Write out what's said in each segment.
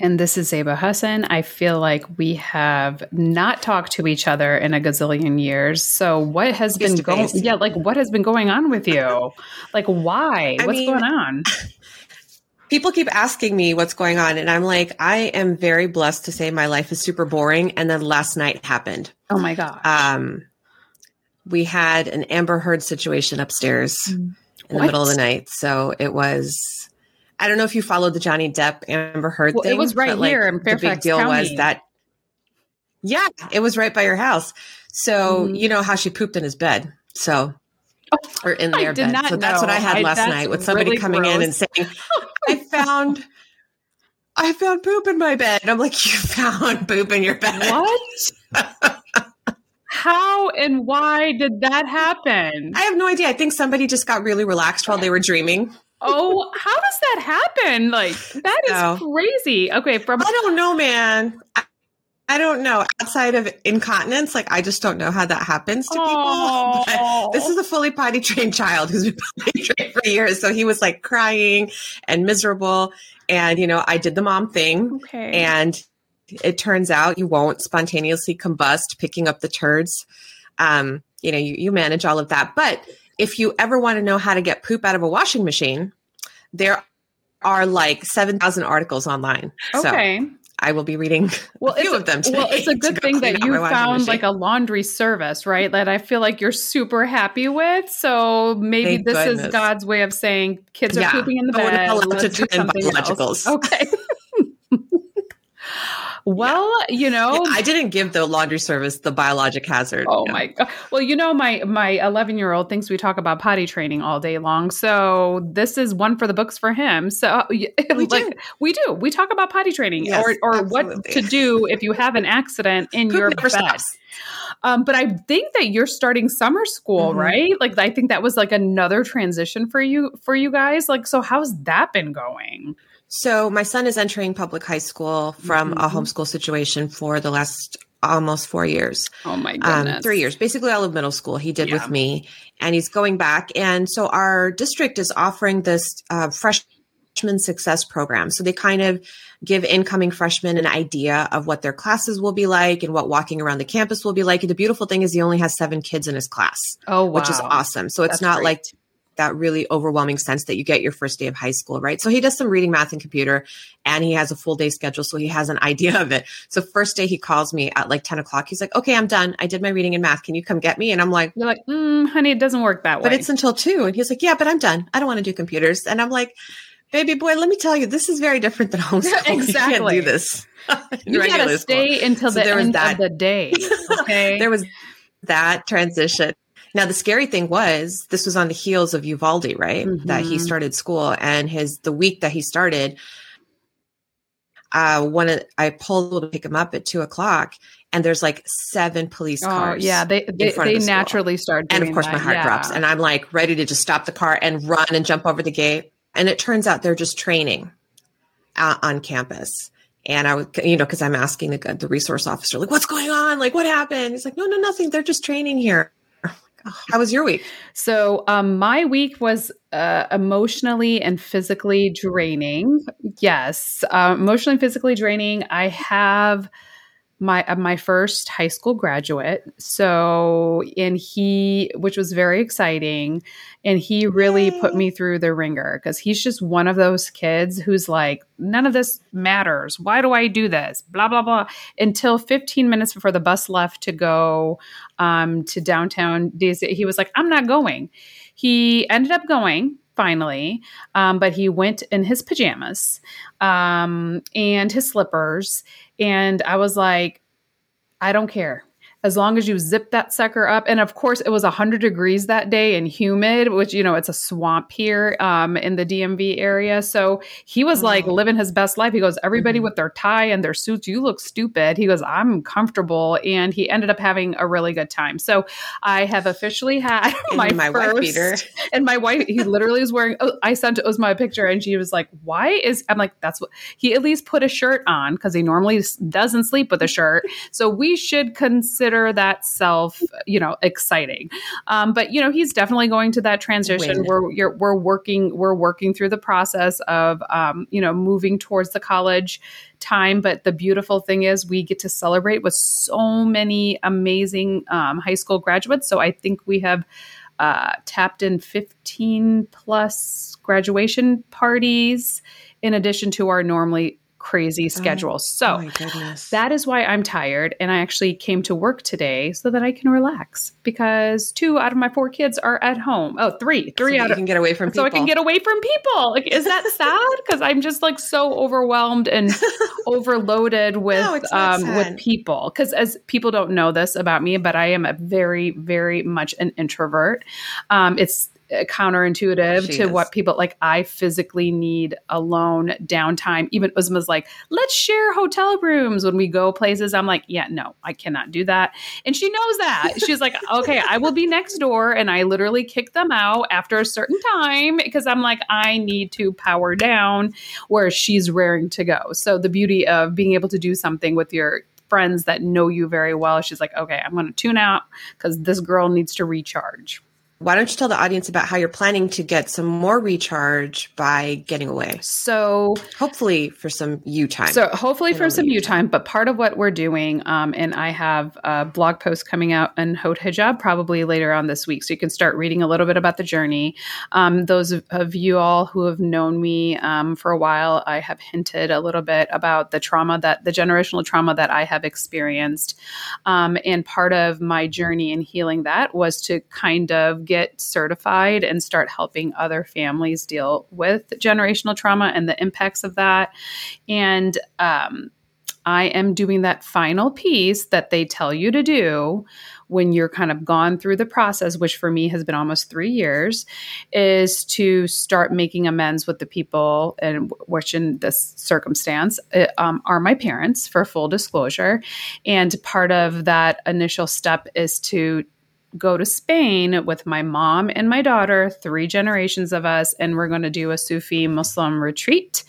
And this is Zeba Hassan. I feel like we have not talked to each other in a gazillion years. So what has been going Yeah, like what has been going on with you? like why? I What's mean, going on? People keep asking me what's going on and I'm like, I am very blessed to say my life is super boring and then last night happened. Oh my god. Um we had an Amber Heard situation upstairs mm. in what? the middle of the night. So it was I don't know if you followed the Johnny Depp Amber Heard well, thing. It was right but, here like, in Fairfax The big deal County. was that, yeah, it was right by your house. So mm-hmm. you know how she pooped in his bed. So, oh, or in their bed. So that's know. what I had I, last night with somebody really coming gross. in and saying, I found. I found poop in my bed. And I'm like, you found poop in your bed. What? How and why did that happen? I have no idea. I think somebody just got really relaxed while they were dreaming oh, how does that happen? Like that is no. crazy. Okay, from I don't know, man. I, I, don't know. Outside of incontinence, like I just don't know how that happens to oh. people. But this is a fully potty trained child who's been potty trained for years, so he was like crying and miserable. And you know, I did the mom thing, okay. and it turns out you won't spontaneously combust picking up the turds. Um, you know, you, you manage all of that, but if you ever want to know how to get poop out of a washing machine, there are like 7,000 articles online. Okay. So I will be reading well, a few of them today. Well, it's a good thing that you found like a laundry service, right? That I feel like you're super happy with. So maybe Thank this goodness. is God's way of saying kids are yeah. pooping in the oh, bed. Let's to something biologicals. Else. Okay. Well, you know, yeah, I didn't give the laundry service the biologic hazard. Oh my god. Well, you know, my my 11 year old thinks we talk about potty training all day long. So this is one for the books for him. So we like do. we do. We talk about potty training yes, or or absolutely. what to do if you have an accident in Poop your bed. Stops. Um, but I think that you're starting summer school, mm-hmm. right? Like I think that was like another transition for you for you guys. Like, so how's that been going? So my son is entering public high school from mm-hmm. a homeschool situation for the last almost four years. Oh my um, goodness. Um, three years, basically all of middle school he did yeah. with me and he's going back. And so our district is offering this uh, freshman success program. So they kind of give incoming freshmen an idea of what their classes will be like and what walking around the campus will be like. And the beautiful thing is he only has seven kids in his class. Oh, wow. Which is awesome. So it's That's not great. like that really overwhelming sense that you get your first day of high school, right? So he does some reading, math, and computer, and he has a full day schedule. So he has an idea of it. So first day he calls me at like 10 o'clock. He's like, okay, I'm done. I did my reading and math. Can you come get me? And I'm like, you're like, mm, honey, it doesn't work that way. But it's until two. And he's like, yeah, but I'm done. I don't want to do computers. And I'm like, baby boy, let me tell you, this is very different than homeschool. exactly. You can't do this. you got to stay until so the end that. of the day. Okay. there was that transition. Now, the scary thing was this was on the heels of Uvalde, right? Mm-hmm. That he started school and his, the week that he started, uh, when I pulled to pick him up at two o'clock and there's like seven police oh, cars. Oh, yeah. They, they, they the naturally start. and of course that. my heart yeah. drops and I'm like ready to just stop the car and run and jump over the gate. And it turns out they're just training uh, on campus. And I was, you know, because I'm asking the, the resource officer, like, what's going on? Like, what happened? He's like, no, no, nothing. They're just training here. How was your week? So, um, my week was uh, emotionally and physically draining. Yes, uh, emotionally and physically draining. I have my uh, my first high school graduate. So, and he, which was very exciting, and he really Yay. put me through the ringer because he's just one of those kids who's like, none of this matters. Why do I do this? Blah blah blah. Until 15 minutes before the bus left to go um, to downtown, he was like, I'm not going. He ended up going finally. Um, but he went in his pajamas um, and his slippers. And I was like, I don't care. As long as you zip that sucker up. And of course, it was 100 degrees that day and humid, which, you know, it's a swamp here um, in the DMV area. So he was oh. like living his best life. He goes, Everybody mm-hmm. with their tie and their suits, you look stupid. He goes, I'm comfortable. And he ended up having a really good time. So I have officially had my, my first, wife beater. And my wife, he literally is wearing, oh, I sent Uzma a picture and she was like, Why is, I'm like, That's what he at least put a shirt on because he normally doesn't sleep with a shirt. So we should consider that self, you know, exciting. Um, but you know, he's definitely going to that transition. Win. We're we're working we're working through the process of um, you know moving towards the college time. But the beautiful thing is we get to celebrate with so many amazing um, high school graduates. So I think we have uh, tapped in 15 plus graduation parties in addition to our normally crazy oh, schedule. Oh, so oh that is why I'm tired. And I actually came to work today so that I can relax because two out of my four kids are at home. Oh, three, three so out of can get away from people. So I can get away from people. Like, is that sad? Because I'm just like so overwhelmed and overloaded with no, um, with people. Because as people don't know this about me, but I am a very, very much an introvert. Um, it's counterintuitive she to is. what people like. I physically need alone downtime. Even Uzma's like, let's share hotel rooms when we go places. I'm like, yeah, no, I cannot do that. And she knows that. She's like, okay, I will be next door. And I literally kick them out after a certain time because I'm like, I need to power down where she's raring to go. So the beauty of being able to do something with your friends that know you very well, she's like, okay, I'm going to tune out because this girl needs to recharge why don't you tell the audience about how you're planning to get some more recharge by getting away? So, hopefully, for some you time. So, hopefully, for some you time. But part of what we're doing, um, and I have a blog post coming out on Haute Hijab probably later on this week. So, you can start reading a little bit about the journey. Um, those of, of, you all who have known me um, for a while, I have hinted a little bit about the trauma that the generational trauma that I have experienced. Um, and part of my journey in healing that was to kind of get certified and start helping other families deal with generational trauma and the impacts of that. And um, I am doing that final piece that they tell you to do when you're kind of gone through the process, which for me has been almost three years, is to start making amends with the people, and which in this circumstance uh, um, are my parents, for full disclosure. And part of that initial step is to go to Spain with my mom and my daughter, three generations of us, and we're going to do a Sufi Muslim retreat.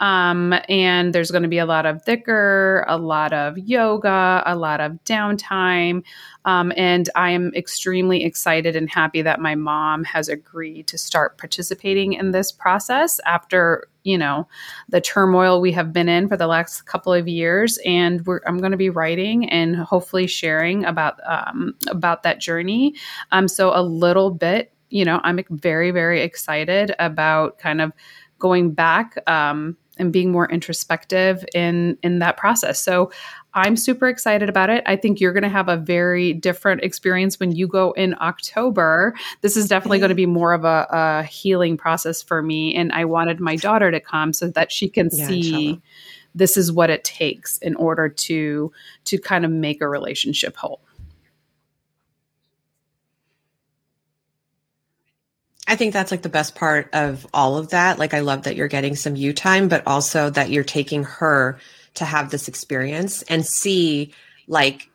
Um, and there's going to be a lot of dhikr, a lot of yoga, a lot of downtime. Um, and I am extremely excited and happy that my mom has agreed to start participating in this process after you know the turmoil we have been in for the last couple of years. And i'm going to be writing and hopefully sharing about um, about that journey. Um, so a little bit you know i'm very very excited about kind of going back um, and being more introspective in in that process. So I'm super excited about it. I think you're going to have a very different experience when you go in October. This is definitely going to be more of a, a healing process for me. And I wanted my daughter to come so that she can yeah, see this is what it takes in order to to kind of make a relationship whole. I think that's like the best part of all of that. Like, I love that you're getting some you time, but also that you're taking her to have this experience and see like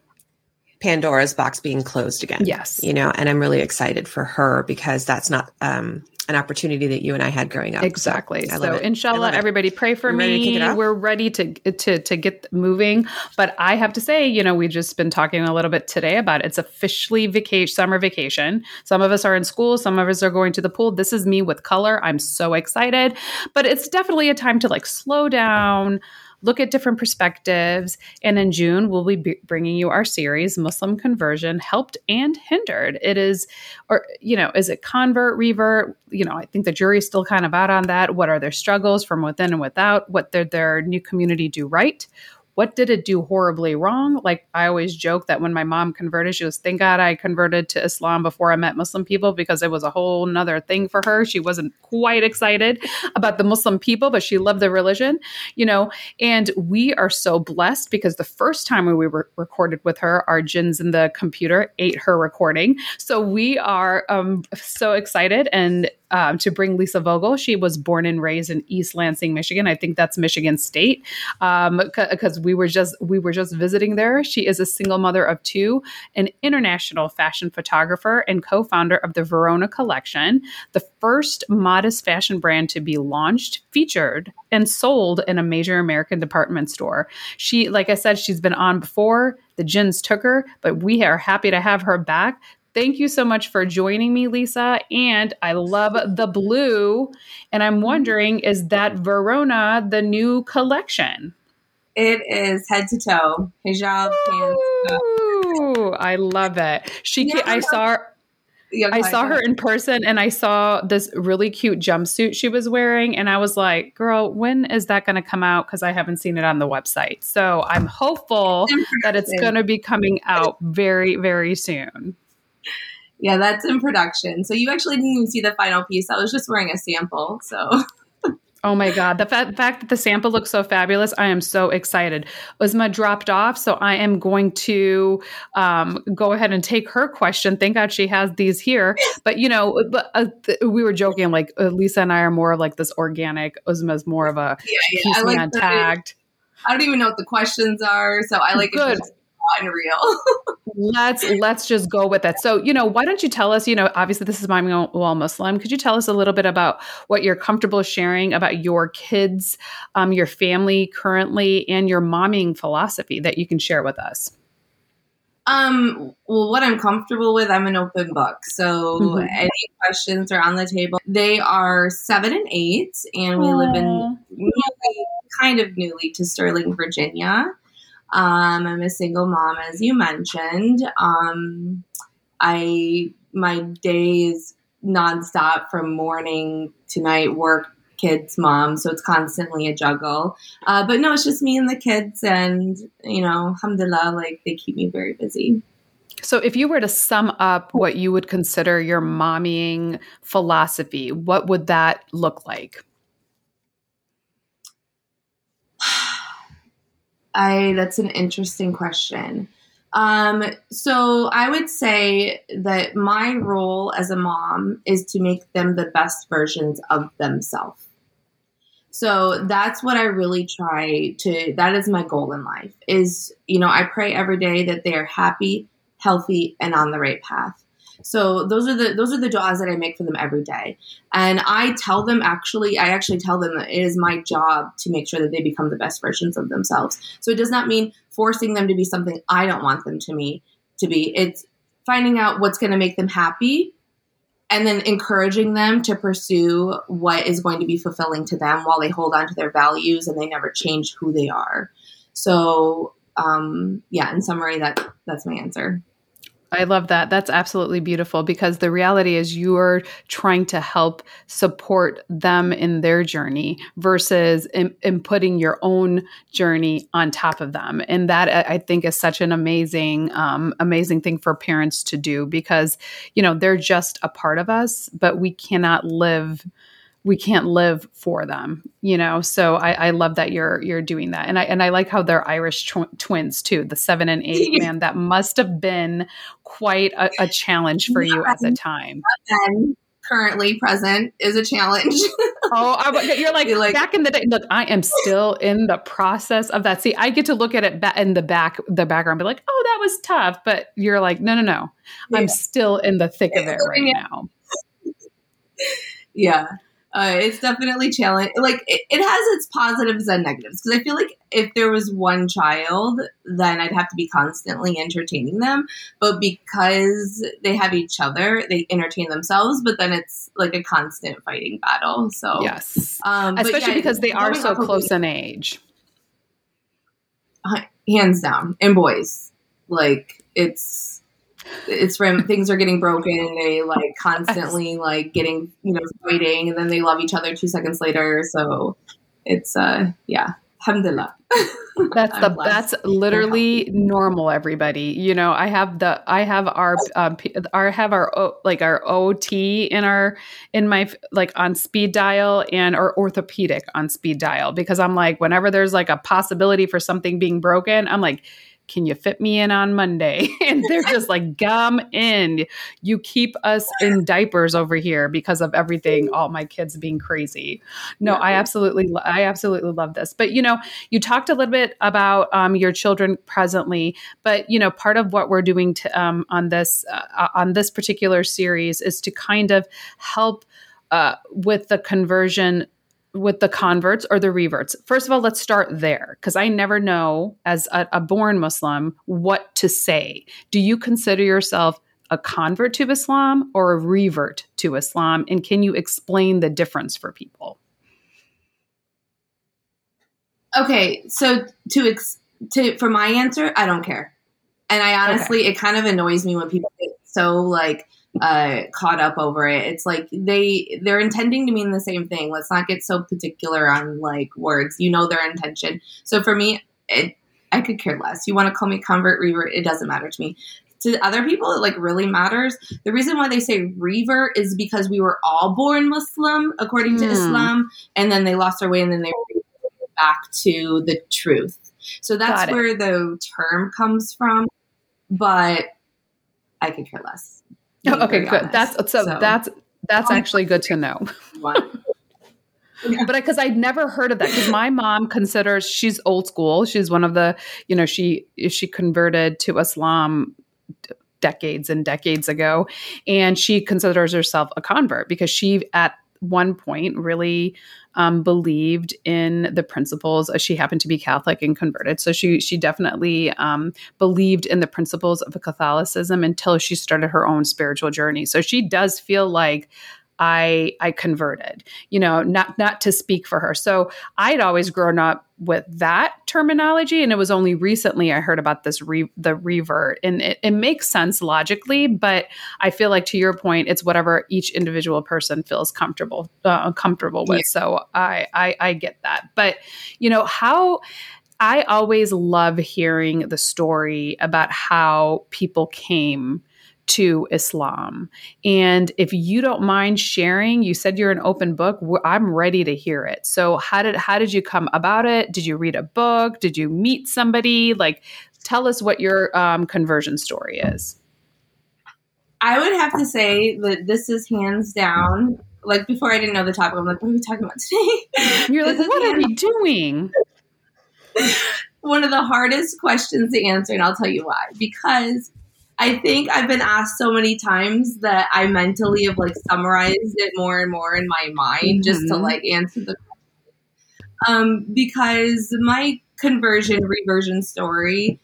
Pandora's box being closed again. Yes. You know, and I'm really excited for her because that's not um an opportunity that you and I had growing up. Exactly. So, so inshallah, everybody pray for me. Ready We're ready to to to get moving. But I have to say, you know, we've just been talking a little bit today about it. it's officially vacation, summer vacation. Some of us are in school, some of us are going to the pool. This is me with color. I'm so excited. But it's definitely a time to like slow down look at different perspectives. And in June, we'll be bringing you our series, Muslim Conversion Helped and Hindered. It is, or, you know, is it convert, revert? You know, I think the jury's still kind of out on that. What are their struggles from within and without? What did their new community do right? what did it do horribly wrong? Like I always joke that when my mom converted, she was, thank God I converted to Islam before I met Muslim people because it was a whole nother thing for her. She wasn't quite excited about the Muslim people, but she loved the religion, you know. And we are so blessed because the first time we were recorded with her, our jinns in the computer ate her recording. So we are um, so excited and um, to bring Lisa Vogl. She was born and raised in East Lansing, Michigan. I think that's Michigan State, because um, we were just we were just visiting there. She is a single mother of two, an international fashion photographer, and co-founder of the Verona Collection, the first modest fashion brand to be launched, featured, and sold in a major American department store. She, like I said, she's been on before. The jinns took her, but we are happy to have her back Thank you so much for joining me, Lisa. And I love the blue. And I'm wondering, is that Verona the new collection? It is head to toe, hijab, pants. I love it. She, yeah, I saw. Her, I saw her in person and I saw this really cute jumpsuit she was wearing. And I was like, girl, when is that going to come out? Because I haven't seen it on the website. So I'm hopeful that it's going to be coming out very, very soon yeah, that's in production. So you actually didn't even see the final piece. I was just wearing a sample. So. Oh my God. The fa- fact that the sample looks so fabulous, I am so excited. Uzma dropped off, so I am going to um, go ahead and take her question. Thank God she has these here. But, you know, but, uh, th- we were joking, like uh, Lisa and I are more of like this organic. Uzma's more of a yeah, yeah. piece I like tagged. I don't even know what the questions are, so I like Good. it unreal. let's let's just go with it. So, you know, why don't you tell us, you know, obviously this is Mommy While Muslim. Could you tell us a little bit about what you're comfortable sharing about your kids, um, your family currently, and your momming philosophy that you can share with us? Um, well, what I'm comfortable with, I'm an open book. So mm-hmm. any questions are on the table. They are seven and eight, and we Aww. live in newly, kind of newly to Sterling, Virginia. Um, I'm a single mom, as you mentioned. Um, I my day is nonstop from morning to night, work, kids, mom. So it's constantly a juggle. Uh, but no, it's just me and the kids, and you know, alhamdulillah, like they keep me very busy. So, if you were to sum up what you would consider your mommying philosophy, what would that look like? I that's an interesting question. Um, so I would say that my role as a mom is to make them the best versions of themselves. So that's what I really try to that is my goal in life is you know I pray every day that they are happy, healthy and on the right path. So those are the those are the du'as that I make for them every day. And I tell them actually, I actually tell them that it is my job to make sure that they become the best versions of themselves. So it does not mean forcing them to be something I don't want them to me to be. It's finding out what's going to make them happy and then encouraging them to pursue what is going to be fulfilling to them while they hold on to their values and they never change who they are. So um, yeah, in summary, that that's my answer. I love that. That's absolutely beautiful because the reality is you're trying to help support them in their journey versus in, in putting your own journey on top of them. And that I think is such an amazing, um, amazing thing for parents to do because, you know, they're just a part of us, but we cannot live we can't live for them you know? So I, I, love that you're you're doing that. And i and i like how they're irish tw- twins too the seven and eight. Man that must have been quite a, a challenge for you at the time. and currently present is a challenge. Oh I, you're like, like, back in the day look i am still in the process of that. See i get to look at it ba- in the back the background be like oh that was tough. But you're like no no no. Yeah. i'm still in the thick of it right now. Yeah uh, it's definitely challenging. Like it, it, has its positives and negatives because I feel like if there was one child, then I'd have to be constantly entertaining them. But because they have each other, they entertain themselves. But then it's like a constant fighting battle. So yes, um, especially yeah, because they are so close in age. Hands down, and boys, like it's it's from things are getting broken they like constantly like getting you know fighting and then they love each other two seconds later so it's uh yeah Alhamdulillah. That's the that's literally normal. Everybody, you know, I have the I have our um, our have our like our OT in our in my like on speed dial and our orthopedic on speed dial because I'm like whenever there's like a possibility for something being broken, I'm like can you fit me in on Monday? and they're just like, gum in. You keep us in diapers over here because of everything, all my kids being crazy. No, I absolutely, I absolutely love this. But, you know, you talked a little bit about um, your children presently, but, you know, part of what we're doing to, um, on this, uh, on this particular series is to kind of help uh, with the conversion with the converts or the reverts? First of all, let's start there because I never know as a, a, born Muslim what to say. Do you consider yourself a convert to Islam or a revert to Islam? And can you explain the difference for people? Okay, so to ex- to for my answer, I don't care, and I honestly, okay. it kind of annoys me when people get so like uh, caught up over it. It's like they they're intending to mean the same thing. Let's not get so particular on like words. You know their intention. So for me, it I could care less. You want to call me convert revert, it doesn't matter to me. To other people, it like really matters. The reason why they say revert is because we were all born Muslim according to mm. Islam, and then they lost their way, and then they back to the truth. So that's where the term comes from. But I could care less. Oh, okay, good. Honest. That's so, so, that's that's oh. actually good to know. but because I'd never heard of that because my mom considers she's old school. She's one of the you know she she converted to Islam decades and decades ago, and she considers herself a convert because she at one point really um, believed in the principles. Uh, she happened to be Catholic and converted, so she she definitely um, believed in the principles of Catholicism until she started her own spiritual journey. So she does feel like I I converted, you know, not not to speak for her. So I'd always grown up with that terminology, and it was only recently I heard about this re, the revert, and it, it makes sense logically, but I feel like to your point, it's whatever each individual person feels comfortable uh, comfortable with. Yeah. So I, I I get that, but you know how. I always love hearing the story about how people came to Islam. And if you don't mind sharing, you said you're an open book. I'm ready to hear it. So how did how did you come about it? Did you read a book? Did you meet somebody? Like, tell us what your um, conversion story is. I would have to say that this is hands down. Like before, I didn't know the topic. I'm like, what are we talking about today? You're like, what are we doing? One of the hardest questions to answer, and I'll tell you why. Because I think I've been asked so many times that I mentally have like summarized it more and more in my mind mm-hmm. just to mm-hmm. like answer the question. Um, because my conversion reversion story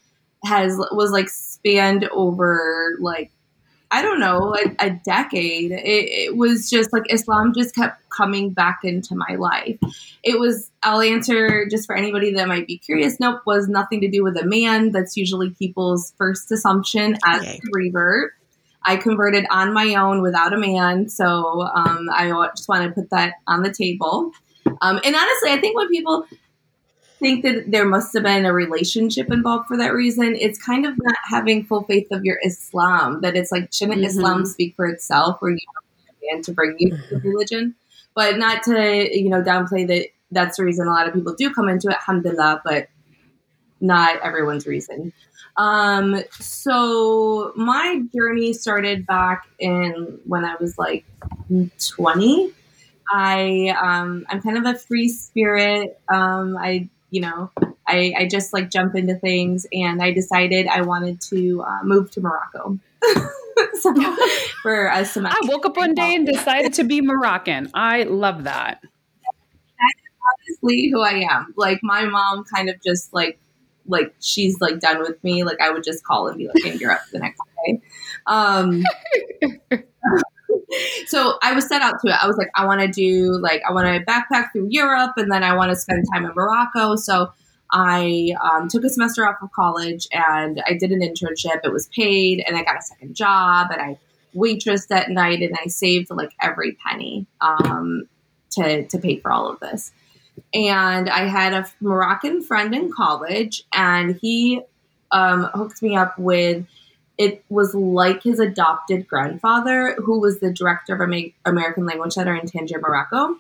has was like spanned over like I don't know, a, a decade. It, it, was just like Islam just kept coming back into my life. It was, I'll answer just for anybody that might be curious. Nope, was nothing to do with a man. That's usually people's first assumption as okay. revert. I converted on my own without a man. So um, I just want to put that on the table. Um, and honestly, I think when people think that there must have been a relationship involved for that reason. It's kind of not having full faith of your Islam. That it's like shouldn't mm-hmm. Islam speak for itself, where you man to bring you to mm-hmm. religion, but not to you know downplay that. That's the reason a lot of people do come into it, alhamdulillah, but not everyone's reason. Um, so my journey started back in when I was like 20. I um, I'm kind of a free spirit. Um, I you know, I, I just like jump into things and I decided I wanted to uh, move to Morocco. so, for a semester. I woke up one day and decided to be Moroccan. I love that. That is honestly who I am. Like my mom kind of just like like she's like done with me. Like I would just call and be like "You're up the next day. Um so I was set out to it. I was like, I want to do like I want to backpack through Europe, and then I want to spend time in Morocco. So I um, took a semester off of college and I did an internship. It was paid, and I got a second job, and I waitressed at night, and I saved like every penny um, to to pay for all of this. and I had a Moroccan friend in college, and he um, hooked me up with. It was like his adopted grandfather, who was the director of Amer- American Language Center in Tangier, Morocco,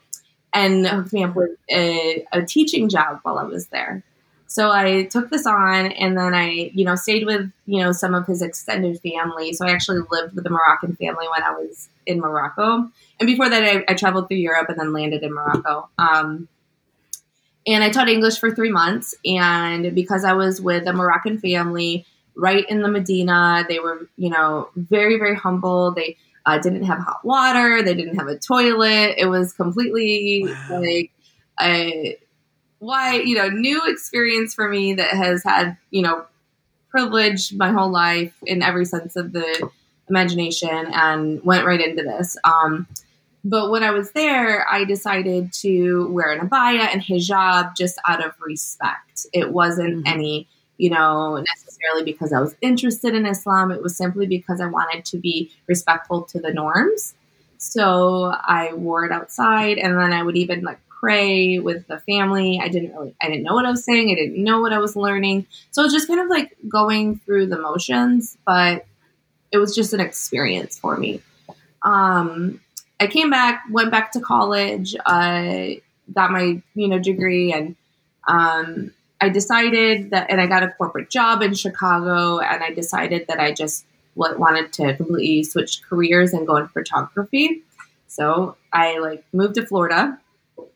and hooked me up with a, a teaching job while I was there. So I took this on and then I, you know, stayed with, you know, some of his extended family. So I actually lived with a Moroccan family when I was in Morocco. And before that, I, I traveled through Europe and then landed in Morocco. Um, and I taught English for three months. And because I was with a Moroccan family right in the Medina, they were, you know, very, very humble. They uh, didn't have hot water, they didn't have a toilet. It was completely wow. like a why you know new experience for me that has had you know privilege my whole life in every sense of the imagination and went right into this um, but when i was there i decided to wear an abaya and hijab just out of respect it wasn't mm-hmm. any you know necessarily because i was interested in islam it was simply because i wanted to be respectful to the norms so i wore it outside and then i would even like pray with the family. I didn't really, I didn't know what I was saying. I didn't know what I was learning. So it was just kind of like going through the motions, but it was just an experience for me. Um, I came back, went back to college, uh, got my, you know, degree and, um, I decided that, and I got a corporate job in Chicago, and I decided that I just wanted to completely switch careers and go into photography. So I like moved to Florida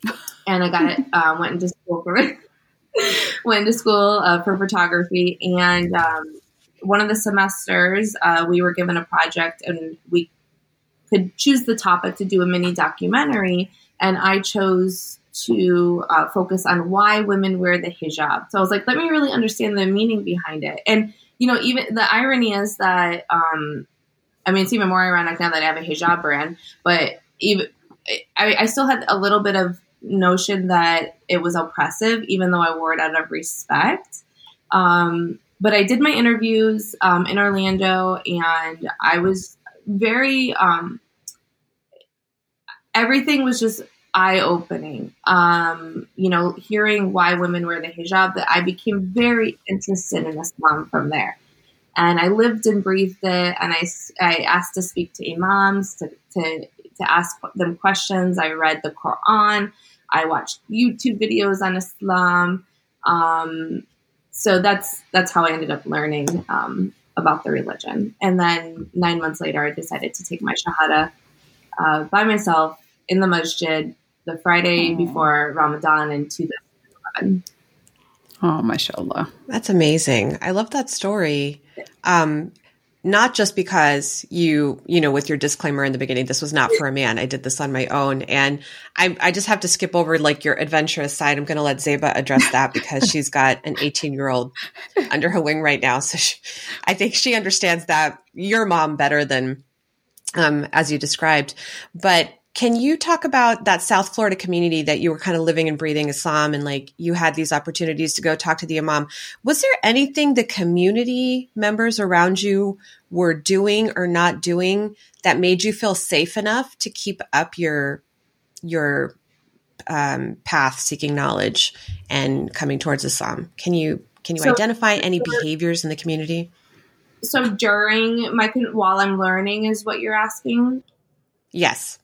and I got it. Uh, went into school for went into school uh, for photography, and um, one of the semesters uh, we were given a project, and we could choose the topic to do a mini documentary, and I chose to uh, focus on why women wear the hijab. So I was like, let me really understand the meaning behind it, and you know, even the irony is that. Um, I mean, it's even more ironic now that I have a hijab brand, but even I, I, still had a little bit of notion that it was oppressive, even though I wore it out of respect. Um, but I did my interviews um, in Orlando, and I was very. Um, everything was just eye opening. Um, you know, hearing why women wear the hijab, that I became very interested in Islam from there. And I lived and breathed it, and I, I asked to speak to imams, to, to, to ask them questions. I read the Quran. I watched YouTube videos on Islam. Um, so that's that's how I ended up learning um, about the religion. And then nine months later, I decided to take my shahada uh, by myself in the masjid the Friday before Ramadan in 2011. Oh, mashallah. That's amazing. I love that story. Um, not just because you, you know, with your disclaimer in the beginning, this was not for a man. I did this on my own. And I, I just have to skip over like your adventurous side. I'm going to let Zeba address that because she's got an 18 year old under her wing right now. So she, I think she understands that your mom better than, um, as you described. But can you talk about that South Florida community that you were kind of living and breathing Islam and like you had these opportunities to go talk to the imam? Was there anything the community members around you were doing or not doing that made you feel safe enough to keep up your your um, path seeking knowledge and coming towards Islam? Can you can you so, identify any behaviors in the community? So during my while I'm learning is what you're asking? Yes.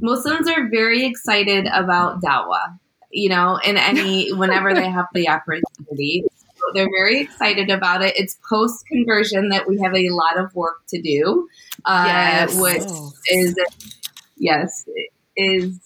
Muslims are very excited about dawah, you know, in any, whenever they have the opportunity. So they're very excited about it. It's post conversion that we have a lot of work to do, uh, yes. which oh. is, yes, is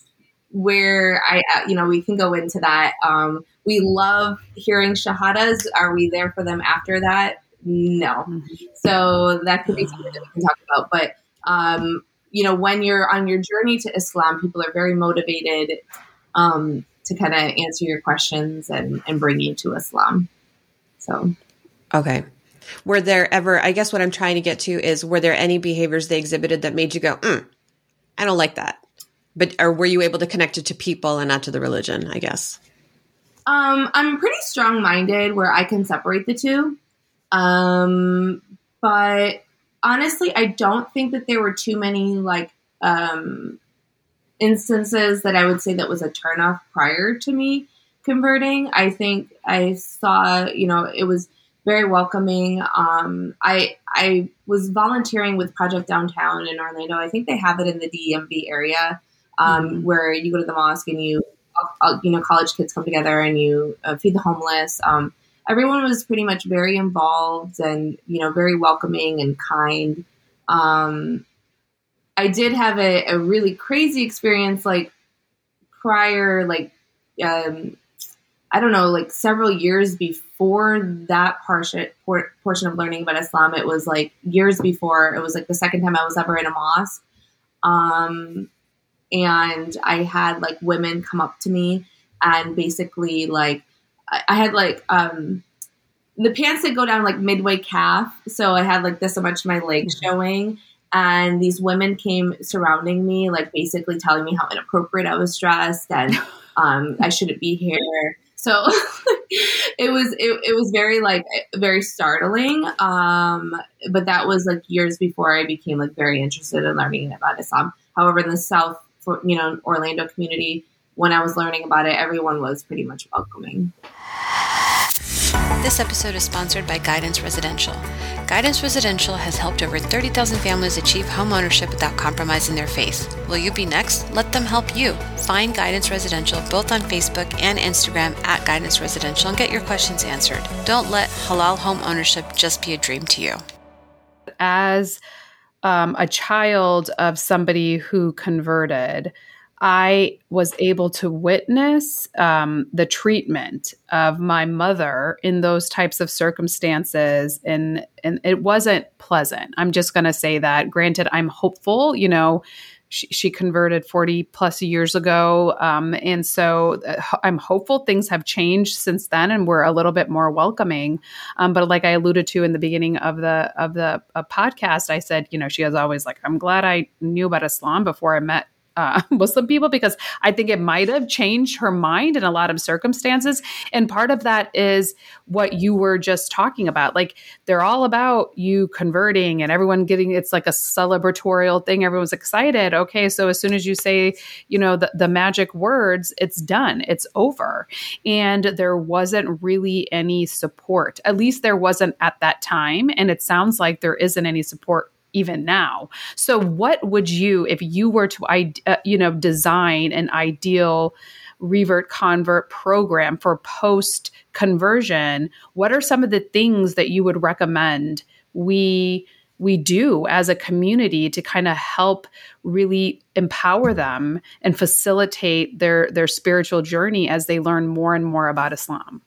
where I, uh, you know, we can go into that. Um, we love hearing shahadas. Are we there for them after that? No. Mm-hmm. So that could be something that we can talk about. But um, you know, when you're on your journey to Islam, people are very motivated um, to kind of answer your questions and, and bring you to Islam. So, okay. Were there ever, I guess what I'm trying to get to is, were there any behaviors they exhibited that made you go, mm, I don't like that? But, or were you able to connect it to people and not to the religion, I guess? Um, I'm pretty strong minded where I can separate the two. Um, but honestly, I don't think that there were too many like um, instances that I would say that was a turnoff prior to me converting. I think I saw, you know, it was very welcoming. Um, I I was volunteering with Project Downtown in Orlando. I think they have it in the DMV area, um, mm-hmm. where you go to the mosque and you, uh, you know, college kids come together and you uh, feed the homeless. Um, everyone was pretty much very involved and you know very welcoming and kind. Um, I did have a, a really crazy experience like prior, like um, I don't know, like several years before that portion portion of learning about Islam. It was like years before. It was like the second time I was ever in a mosque, um, and I had like women come up to me and basically like I, I had like um, the pants that go down like midway calf, so I had like this much of my legs mm-hmm. showing and these women came surrounding me, like basically telling me how inappropriate I was dressed and um, I shouldn't be here. So it was it, it was very like very startling. Um, but that was like years before I became like very interested in learning about Islam. However, in the South, for, you know, Orlando community, when I was learning about it, everyone was pretty much welcoming. This episode is sponsored by Guidance Residential. Guidance Residential has helped over 30,000 families achieve homeownership without compromising their faith. Will you be next? Let them help you. Find Guidance Residential both on Facebook and Instagram at Guidance Residential and get your questions answered. Don't let halal home ownership just be a dream to you. As um, a child of somebody who converted, I was able to witness um, the treatment of my mother in those types of circumstances, and and it wasn't pleasant. I'm just going to say that. Granted, I'm hopeful. You know, she, she converted 40 plus years ago, um, and so uh, I'm hopeful things have changed since then, and we're a little bit more welcoming. Um, but like I alluded to in the beginning of the of the uh, podcast, I said, you know, she was always like, "I'm glad I knew about Islam before I met." Uh, Muslim people because I think it might have changed her mind in a lot of circumstances. And part of that is what you were just talking about. Like they're all about you converting and everyone getting it's like a celebratorial thing. Everyone's excited. Okay, so as soon as you say, you know, the, the magic words, it's done, it's over. And there wasn't really any support. At least there wasn't at that time. And it sounds like there isn't any support even now. So, what would you, if you were to, uh, you know, design an ideal revert convert program for post conversion? What are some of the things that you would recommend we we do as a community to kind of help really empower them and facilitate their their spiritual journey as they learn more and more about Islam?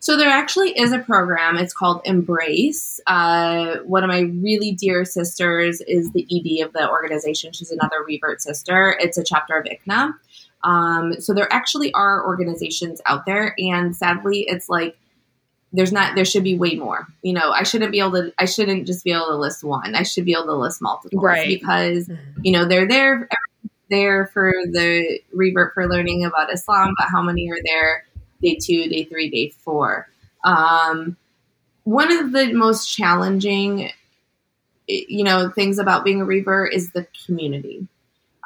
So there actually is a program. It's called Embrace. Uh, one of my really dear sisters is the ED of the organization. She's another revert sister. It's a chapter of ICNA. Um, so there actually are organizations out there, and sadly, it's like there's not. There should be way more. You know, I shouldn't be able to. I shouldn't just be able to list one. I should be able to list multiple, right? Because mm-hmm. you know they're there there for the revert for learning about Islam, but how many are there? Day two, day three, day four. Um, one of the most challenging, you know, things about being a revert is the community.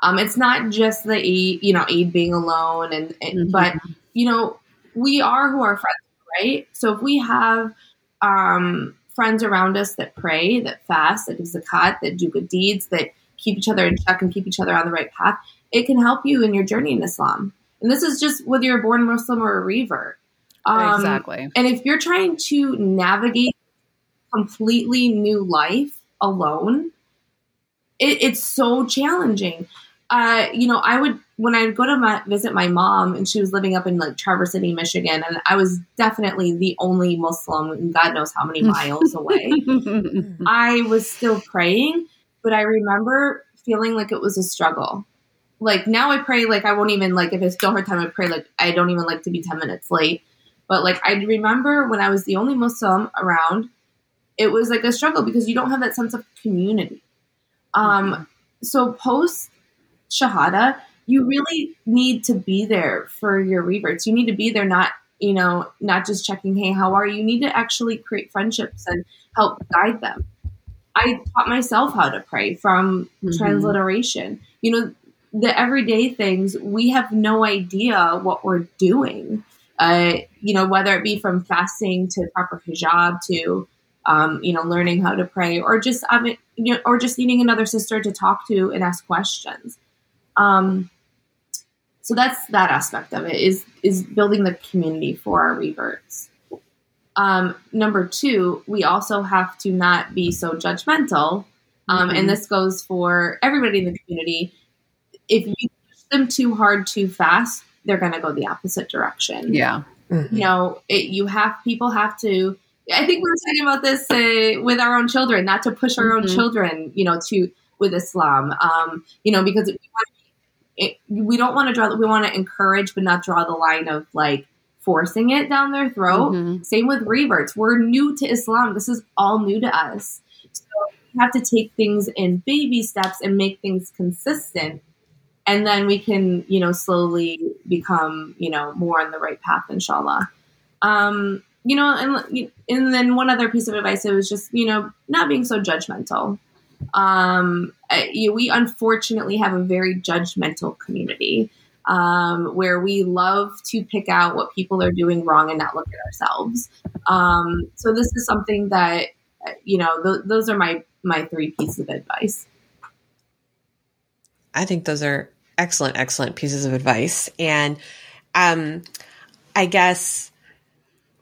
Um, it's not just the aid, you know, aid being alone, and, and mm-hmm. but you know, we are who our friends, are, right? So if we have um, friends around us that pray, that fast, that do zakat, that do good deeds, that keep each other in check and keep each other on the right path, it can help you in your journey in Islam. And this is just whether you're born Muslim or a revert. Um, exactly. And if you're trying to navigate completely new life alone, it, it's so challenging. Uh, you know, I would when I would go to my, visit my mom, and she was living up in like Traverse City, Michigan, and I was definitely the only Muslim, God knows how many miles away. I was still praying, but I remember feeling like it was a struggle like now I pray like I won't even like if it's still hard time I pray like I don't even like to be ten minutes late. But like I remember when I was the only Muslim around, it was like a struggle because you don't have that sense of community. Um, mm-hmm. so post Shahada, you really need to be there for your reverts. You need to be there, not you know, not just checking, hey, how are you? You need to actually create friendships and help guide them. I taught myself how to pray from Mhm. transliteration. You know, the everyday things, we have no idea what we're doing. Uh, you know, whether it be from fasting to proper hijab to, um, you know, learning how to pray, or just I mean, you know, or just needing another sister to talk to and ask questions. Um, so that's that aspect of it is is building the community for our reverts. Um, number two, we also have to not be so judgmental, um, Mhm. and this goes for everybody in the community. If you push them too hard too fast, they're going to go the opposite direction Yeah. Mhm. you know it, you have people have to i think we were talking about this uh, with our own children not to push our own Mhm. children you know to with islam um you know because we, want it, we don't want to draw we want to encourage but not draw the line of like forcing it down their throat Mhm. same with reverts we're new to islam this is all new to us so we have to take things in baby steps and make things consistent and then we can you know slowly become you know more on the right path inshallah. Um you know and and then one other piece of advice it was just you know not being so judgmental. Um you, we unfortunately have a very judgmental community um, where we love to pick out what people are doing wrong and not look at ourselves. Um, so this is something that you know th- those are my my three pieces of advice. I think those are excellent, excellent pieces of advice. And um, I guess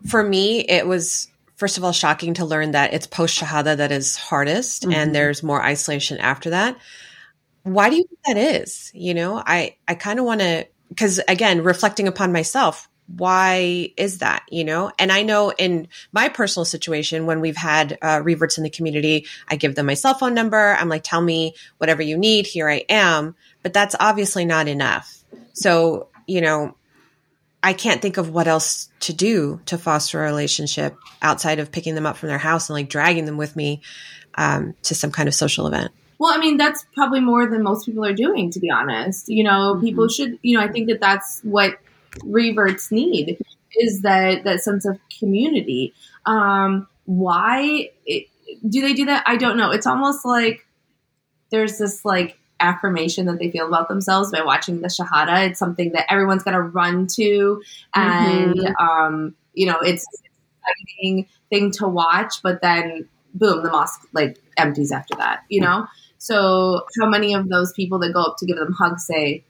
for me, it was first of all shocking to learn that it's post shahada that is hardest, Mhm. and there's more isolation after that. Why do you think that is? You know, I I kind of want to because again, reflecting upon myself, why is that? You know, and I know in my personal situation when we've had uh, reverts in the community, I give them my cell phone number. I'm like, tell me whatever you need. Here I am. But that's obviously not enough. So you know, I can't think of what else to do to foster a relationship outside of picking them up from their house and like dragging them with me um, to some kind of social event. Well, I mean, that's probably more than most people are doing, to be honest. You know, people should, you know, I think that that's what reverts need is that that sense of community. Um, why it, do they do that? I don't know. It's almost like there's this like affirmation that they feel about themselves by watching the shahada. It's something that everyone's going to run to, and um, you know, it's an exciting thing to watch. But then, boom, the mosque like empties after that. You know. So, how many of those people that go up to give them hugs say,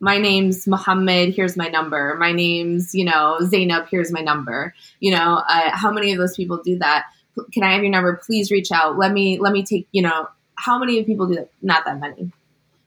"My name's Muhammad. Here's my number. My name's you know Zainab. Here's my number." You know, uh, how many of those people do that? Can I have your number? Please reach out. Let me let me take. You know, how many of people do that? Not that many.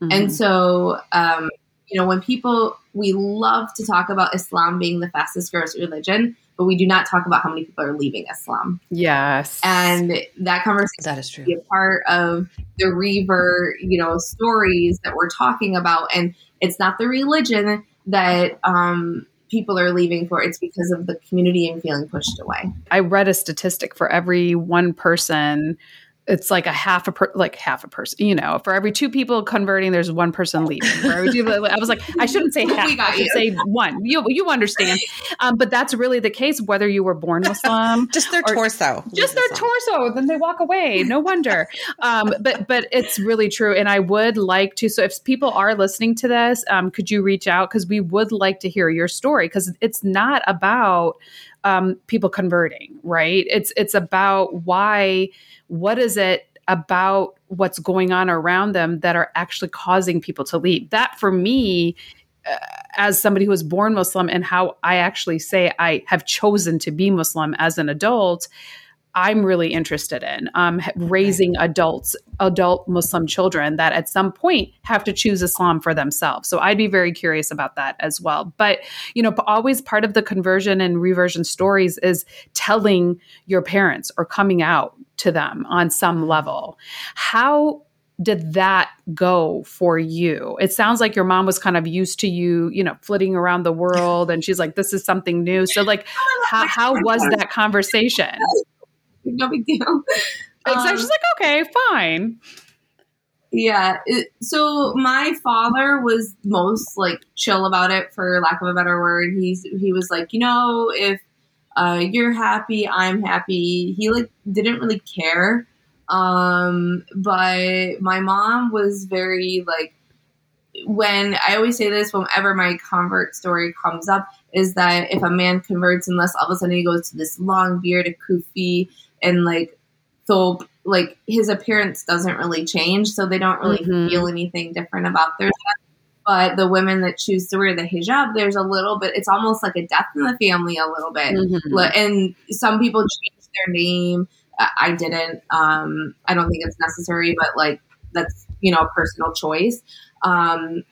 Mhm. And so, um, you know, when people, we love to talk about Islam being the fastest growing religion, but we do not talk about how many people are leaving Islam. yes. And that conversation That is true. be a part of the revert, you know, stories that we're talking about. And it's not the religion that um, people are leaving for, it's because of the community and feeling pushed away. I read a statistic for every one person. It's like a half a per, like half a person, you know. For every two people converting, there's one person leaving. For every two, I was like, I shouldn't say half. We got I should you. say one. You you understand? Um, but that's really the case. Whether you were born Muslim, Just their Or- torso. just their torso then they walk away no wonder um, but but it's really true and i would like to so if people are listening to this um, could you reach out because we would like to hear your story because it's not about um, people converting right? It's it's about why what is it about what's going on around them that are actually causing people to leave? That for me uh, as somebody who was born Muslim and how I actually say I have chosen to be Muslim as an adult, I'm really interested in um, raising adults, adult Muslim children that at some point have to choose Islam for themselves. So I'd be very curious about that as well. But, you know, always part of the conversion and reversion stories is telling your parents or coming out to them on some level. How did that go for you? It sounds like your mom was kind of used to you, you know, flitting around the world and she's like, this is something new. So, like, how, how was that conversation? No big deal. Like, Um, she's like, okay, fine. Yeah. It, so my father was most like chill about it, for lack of a better word. He's he was like, you know, if uh, you're happy, I'm happy. He like didn't really care Um, but my mom was very like when I always say this whenever my convert story comes up is that if a man converts, unless all of a sudden he goes to this long bearded kufi and like so like his appearance doesn't really change, so they don't really mm-hmm. feel anything different about their but the women that choose to wear the hijab, there's a little bit, it's almost like a death in the family a little bit. Mm-hmm. And some people change their name. I didn't. Um, I don't think it's necessary, but like that's, you know, a personal choice. Um,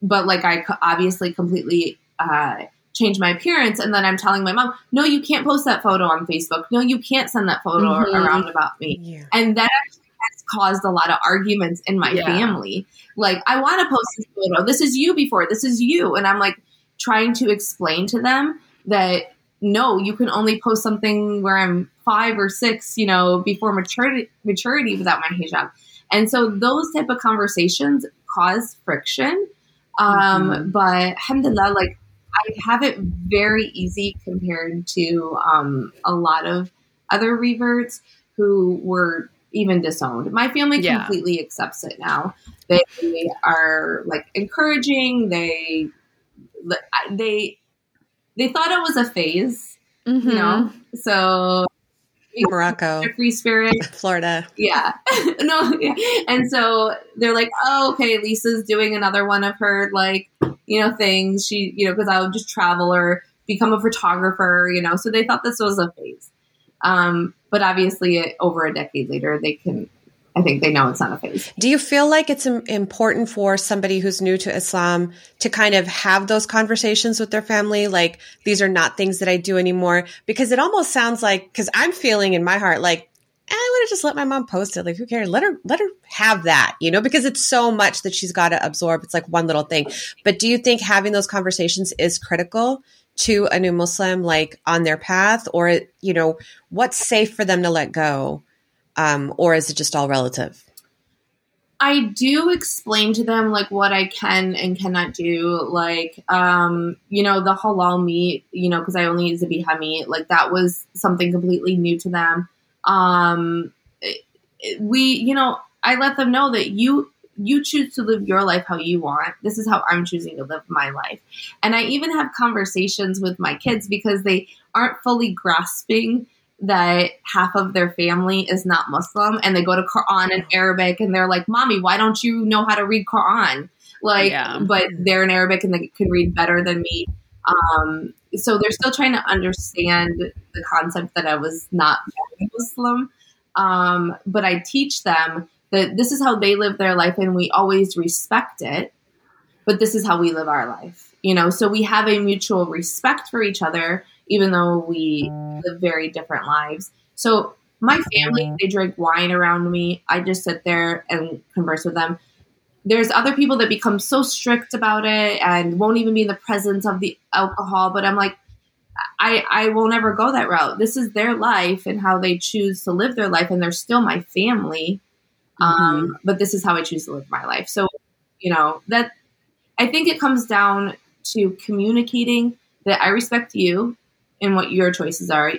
but like I obviously completely uh, changed my appearance. And then I'm telling my mom, no, you can't post that photo on Facebook. No, you can't send that photo mm-hmm. around about me. Yeah. And that has caused a lot of arguments in my yeah. family. Like, I want to post this photo. This is you before. This is you. And I'm like trying to explain to them that no, you can only post something where I'm five or six, you know, before maturity maturity without my hijab. And so those type of conversations cause friction. Um, mm-hmm. but alhamdulillah, like I have it very easy compared to um, a lot of other reverts who were even disowned. My family yeah. completely accepts it now. They are like encouraging. They they they thought it was a phase, mm-hmm. you know. So Morocco, free spirit, Florida, yeah, no, yeah. and so they're like, oh, okay, Lisa's doing another one of her like you know things. She, you know, because I would just travel or become a photographer, you know. So they thought this was a phase. Um, but obviously, it, over a decade later, they can. I think they know it's not a phase. Do you feel like it's important for somebody who's new to Islam to kind of have those conversations with their family? Like, these are not things that I do anymore. Because it almost sounds like, because I'm feeling in my heart, like, I would have just let my mom post it. Like, who cares? Let her, let her have that, you know, because it's so much that she's got to absorb. It's like one little thing. But do you think having those conversations is critical to a new Muslim, like on their path, or you know, what's safe for them to let go, um, or is it just all relative? I do explain to them like what I can and cannot do, like um, you know the halal meat, you know, because I only use the biha meat. Like that was something completely new to them. Um, we, you know, I let them know that you you choose to live your life how you want. This is how I'm choosing to live my life. And I even have conversations with my kids because they aren't fully grasping that half of their family is not Muslim and they go to Quran in Arabic and they're like, Mommy, why don't you know how to read Quran? Like, yeah. but they're in Arabic and they can read better than me. Um, so they're still trying to understand the concept that I was not Muslim. Um, but I teach them that this is how they live their life and we always respect it but this is how we live our life you know? So we have a mutual respect for each other even though we live very different lives. So my family they drink wine around me. I just sit there and converse with them there's other people that become so strict about it and won't even be in the presence of the alcohol but i'm like I, I will never go that route. This is their life and how they choose to live their life, and they're still my family. Um, mm-hmm. but this is how I choose to live my life. So, you know, that I think it comes down to communicating that I respect you and what your choices are.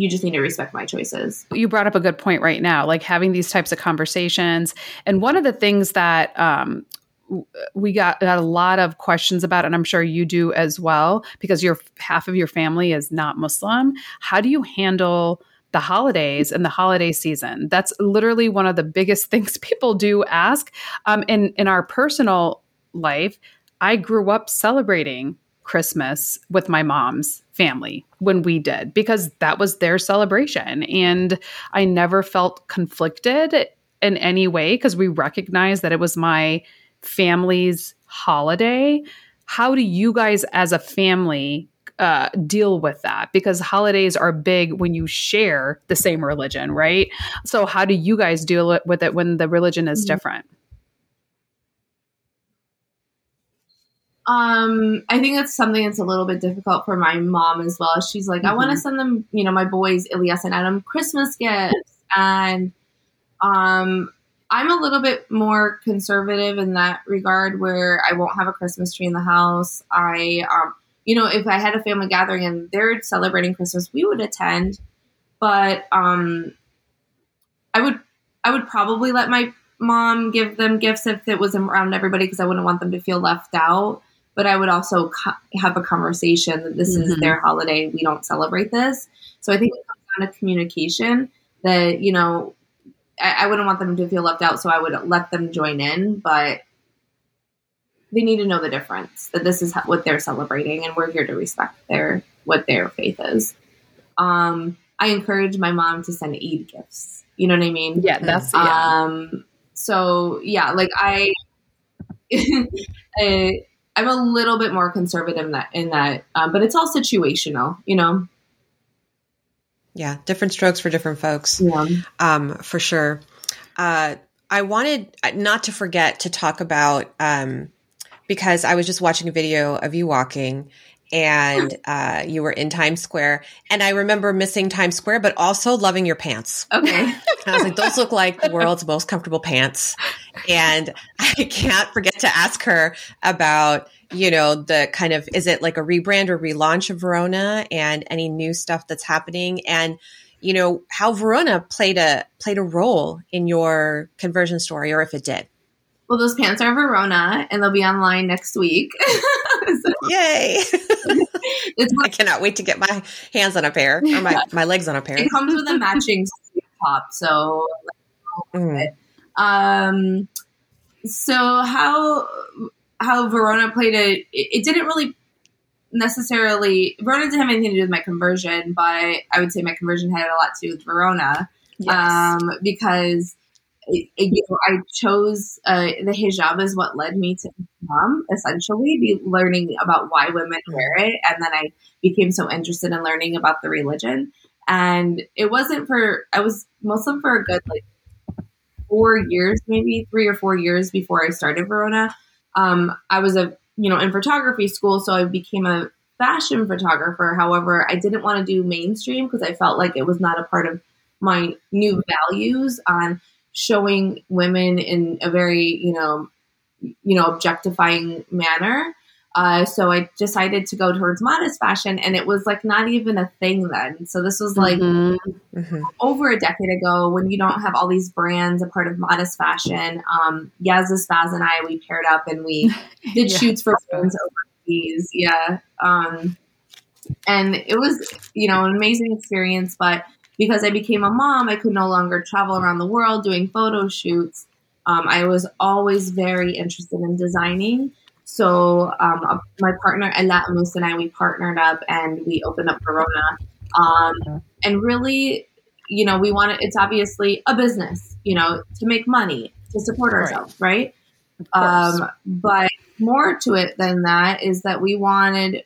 You just need to respect my choices. You brought up a good point right now, like having these types of conversations. And one of the things that um, we got, got a lot of questions about, and I'm sure you do as well, because your half of your family is not Muslim. How do you handle the holidays and the holiday season. That's literally one of the biggest things people do ask. Um, in in our personal life, I grew up celebrating Christmas with my mom's family when we did because that was their celebration, and I never felt conflicted in any way because we recognized that it was my family's holiday. How do you guys, as a family, uh, deal with that because holidays are big when you share the same religion, right? So, how do you guys deal with it when the religion is mm-hmm. different? Um, I think that's something that's a little bit difficult for my mom as well. She's like, mm-hmm. I want to send them, you know, my boys Elias and Adam Christmas gifts, and um, I'm a little bit more conservative in that regard, where I won't have a Christmas tree in the house. I um, you know, if I had a family gathering and they're celebrating Christmas, we would attend. But um, I would I would probably let my mom give them gifts if it was around everybody because I wouldn't want them to feel left out. But I would also co- have a conversation that this mm-hmm. is their holiday. We don't celebrate this. So I think it comes down to communication that, you know, I, I wouldn't want them to feel left out. So I would let them join in. But they need to know the difference that this is what they're celebrating and we're here to respect their what their faith is. Um, I encourage my mom to send Eid gifts. You know what I mean? Yeah, that's yeah. Um, so yeah, like I, I I'm a little bit more conservative in that in that, um, but it's all situational, you know. Yeah, different strokes for different folks. Yeah, um, for sure. Uh, I wanted uh, not to forget to talk about um, because I was just watching a video of you walking and uh, you were in Times Square. And I remember missing Times Square, but also loving your pants. Okay. I was like, those look like the world's most comfortable pants. And I can't forget to ask her about, you know, the kind of, is it like a rebrand or relaunch of Verona and any new stuff that's happening? And, you know, how Verona played a, played a role in your conversion story or if it did. Well, those pants are Verona and they'll be online next week. so, Yay. I cannot wait to get my hands on a pair or my, my legs on a pair. It comes with a matching top. So, mm. um, so how, how Verona played a, it, it didn't really necessarily, Verona didn't have anything to do with my conversion, but I would say my conversion had a lot to do with Verona. Yes. Um, because you know, I chose uh, the hijab is what led me to Islam, essentially, be learning about why women wear it. And then I became so interested in learning about the religion. And it wasn't for, I was Muslim for a good like four years, maybe three or four years before I started Verona. Um, I was a, you know, in photography school, so I became a fashion photographer. However, I didn't want to do mainstream because I felt like it was not a part of my new values on showing women in a very you know you know objectifying manner uh, so I decided to go towards modest fashion, and it was like not even a thing then. So this was like mm-hmm. mm-hmm. over a decade ago when you don't have all these brands a part of modest fashion. Um, Yazda Spaz and I we paired up and we did yeah, shoots for brands overseas. Yeah, um, and it was you know an amazing experience, but because I became a mom, I could no longer travel around the world doing photo shoots. Um, I was always very interested in designing. So um, uh, my partner Ella Moose and I, we partnered up and we opened up Verona. Um, and really, you know, we wanted, it's obviously a business, you know, to make money, to support ourselves, right? right? Um, but more to it than that is that we wanted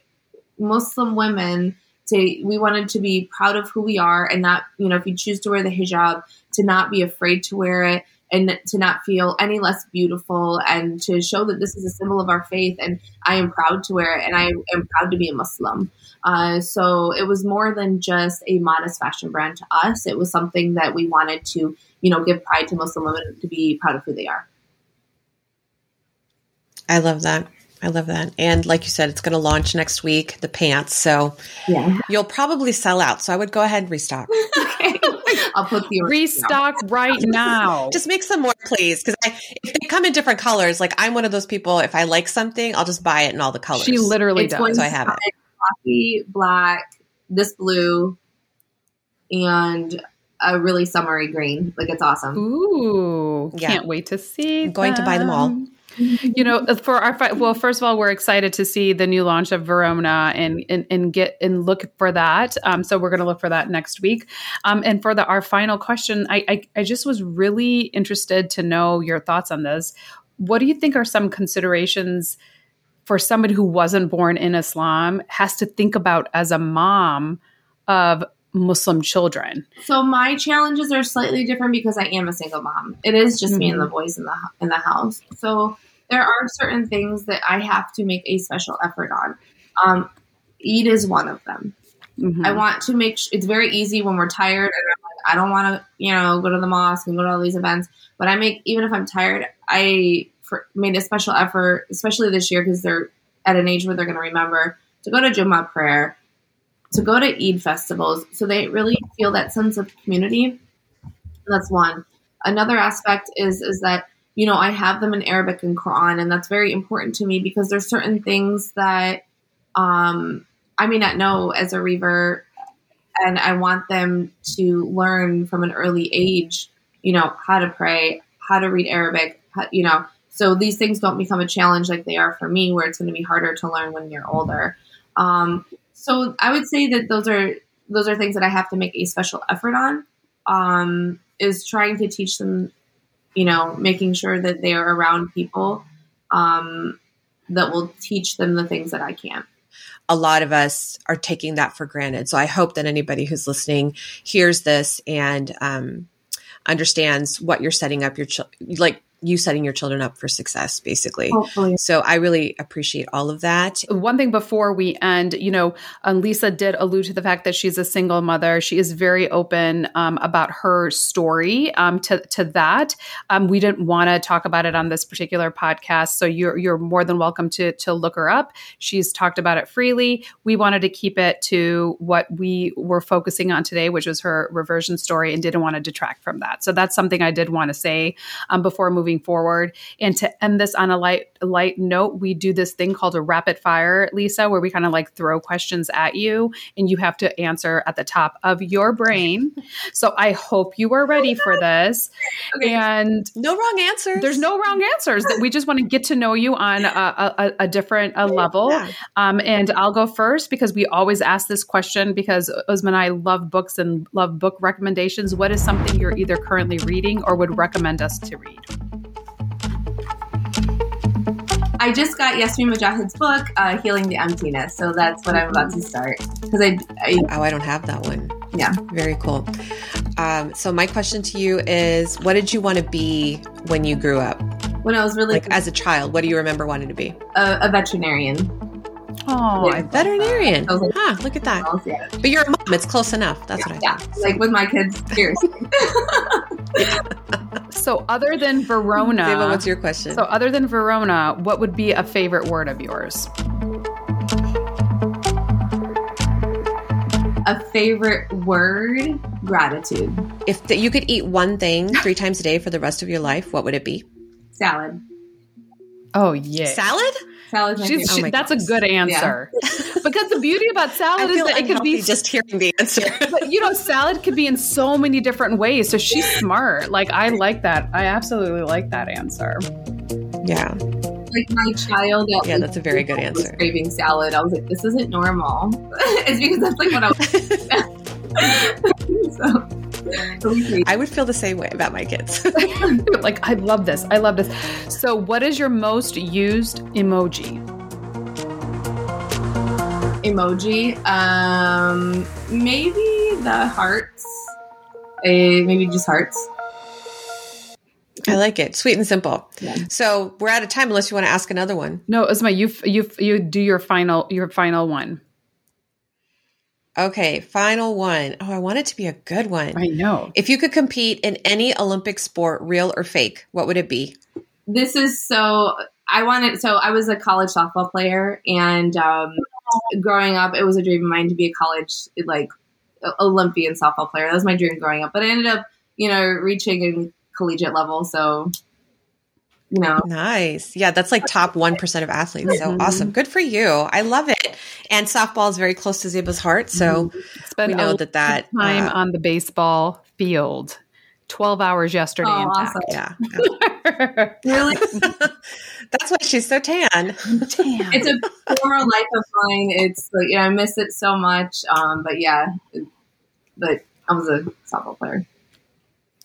Muslim women to we wanted to be proud of who we are and not you know if you choose to wear the hijab to not be afraid to wear it and to not feel any less beautiful and to show that this is a symbol of our faith and i am proud to wear it and i am proud to be a muslim. Uh, so it was more than just a modest fashion brand to us. It was something that we wanted to you know give pride to muslim women to be proud of who they are. I love that I love that. And like you said, it's going to launch next week, the pants. So yeah. you'll probably sell out. So I would go ahead and restock. okay. I'll put the restock right now. Just make some more, please. Because if they come in different colors, like I'm one of those people, if I like something, I'll just buy it in all the colors. She literally it's does. So I have it. Coffee, black, this blue, and a really summery green. Like it's awesome. Ooh. Yeah. Can't wait to see. I'm going them. to buy them all you know, for our fi- well, first of all, we're excited to see the new launch of Verona and and, and get and look for that. Um, so we're going to look for that next week. Um, and for the our final question, I, I I just was really interested to know your thoughts on this. What do you think are some considerations for somebody who wasn't born in Islam has to think about as a mom of Muslim children? So my challenges are slightly different because I am a single mom. It is just mm-hmm. me and the mm-hmm. boys in the in the house. So there are certain things that I have to make a special effort on. Um, Eid is one of them. Mm-hmm. I want to make sh- it's very easy when we're tired and like, i don't want to, you know, go to the mosque and go to all these events. But I make even if I'm tired, I for, made a special effort, especially this year because they're at an age where they're going to remember to go to Jummah prayer, to go to Eid festivals, so they really feel that sense of community. That's one. another aspect is is that you know I have them in Arabic and Quran, and that's very important to me because there's certain things that um, I may not know as a revert, and I want them to learn from an early age. You know how to pray, how to read Arabic. How, you know, so these things don't become a challenge like they are for me, where it's going to be harder to learn when you're older. Um, so I would say that those are those are things that I have to make a special effort on. Um, is trying to teach them, you know, making sure that they are around people um, that will teach them the things that I can't. A lot of us are taking that for granted. So I hope that anybody who's listening hears this and um, understands what you're setting up your ch- like you setting your children up for success, basically. Hopefully. So I really appreciate all of that. One thing before we end, you know, um, Lisa did allude to the fact that she's a single mother. She is very open um, about her story um, to, to that. Um, we didn't want to talk about it on this particular podcast, so you're you're more than welcome to to look her up. She's talked about it freely. We wanted to keep it to what we were focusing on today, which was her reversion story, and didn't want to detract from that. So that's something I did want to say um, before moving moving forward. And to end this on a light light note, we do this thing called a rapid fire, Lisa, where we kind of like throw questions at you and you have to answer at the top of your brain. So I hope you are ready for this. Okay. And no wrong answers. There's no wrong answers. we just want to get to know you on a, a, a different a level. Yeah. Um, and I'll go first because we always ask this question because Uzma and I love books and love book recommendations. What is something you're either currently reading or would recommend us to read? I just got Yasmin Mogahed's book, uh, Healing the Emptiness. So that's what I'm about to start. Because I, I, Oh, I don't have that one. Yeah. Very cool. Um, so my question to you is what did you want to be when you grew up? When I was really like as a child, what do you remember wanting to be? A, a veterinarian. Oh, a veterinarian. I Like, huh, look at that. Yeah. But you're a mom. It's close enough. That's yeah, what I yeah. Think. Like with my kids, seriously. so other than Verona, David, what's your question? So other than Verona, what would be a favorite word of yours? A favorite word? Gratitude. If the, you could eat one thing three times a day for the rest of your life, what would it be? Salad. Oh yeah. Salad? Salad. She, oh that's goodness. a good answer. Yeah. because the beauty about salad is that it could be just hearing the answer. but you know, salad could be in so many different ways. So she's smart. Like I like that. I absolutely like that answer. Yeah. Like my child. yeah, that's a very good answer. craving salad. I was like, this isn't normal. it's because that's like what I was. so. I would feel the same way about my kids. like, I love this. I love this. So, what is your most used emoji? Emoji? Um, maybe the hearts. Uh, maybe just hearts. I like it. Sweet and simple. Yeah. So we're out of time unless you want to ask another one. No, Uzma, you you you do your final your final one. Okay, final one. Oh, I want it to be a good one. I know. If you could compete in any Olympic sport, real or fake, what would it be? This is so. I wanted. So I was a college softball player, and um, growing up, it was a dream of mine to be a college like Olympian softball player. That was my dream growing up. But I ended up, you know, reaching a collegiate level. So you know. Nice. Yeah, that's like top 1% of athletes. So mm-hmm. awesome. Good for you. I love it. And softball is very close to Zeba's heart. So mm-hmm. we know that that time uh, on the baseball field. 12 hours yesterday, oh, in awesome. fact. Yeah. really? That's why she's so tan. tan. It's a former life of mine. It's like, yeah, I miss it so much. Um, but yeah, but I was a softball player.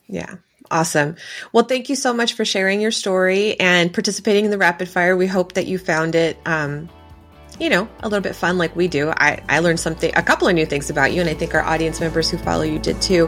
Yeah. Awesome. Well, thank you so much for sharing your story and participating in the rapid fire. We hope that you found it, um, you know, a little bit fun like we do. I, I learned something, a couple of new things about you, and I think our audience members who follow you did too.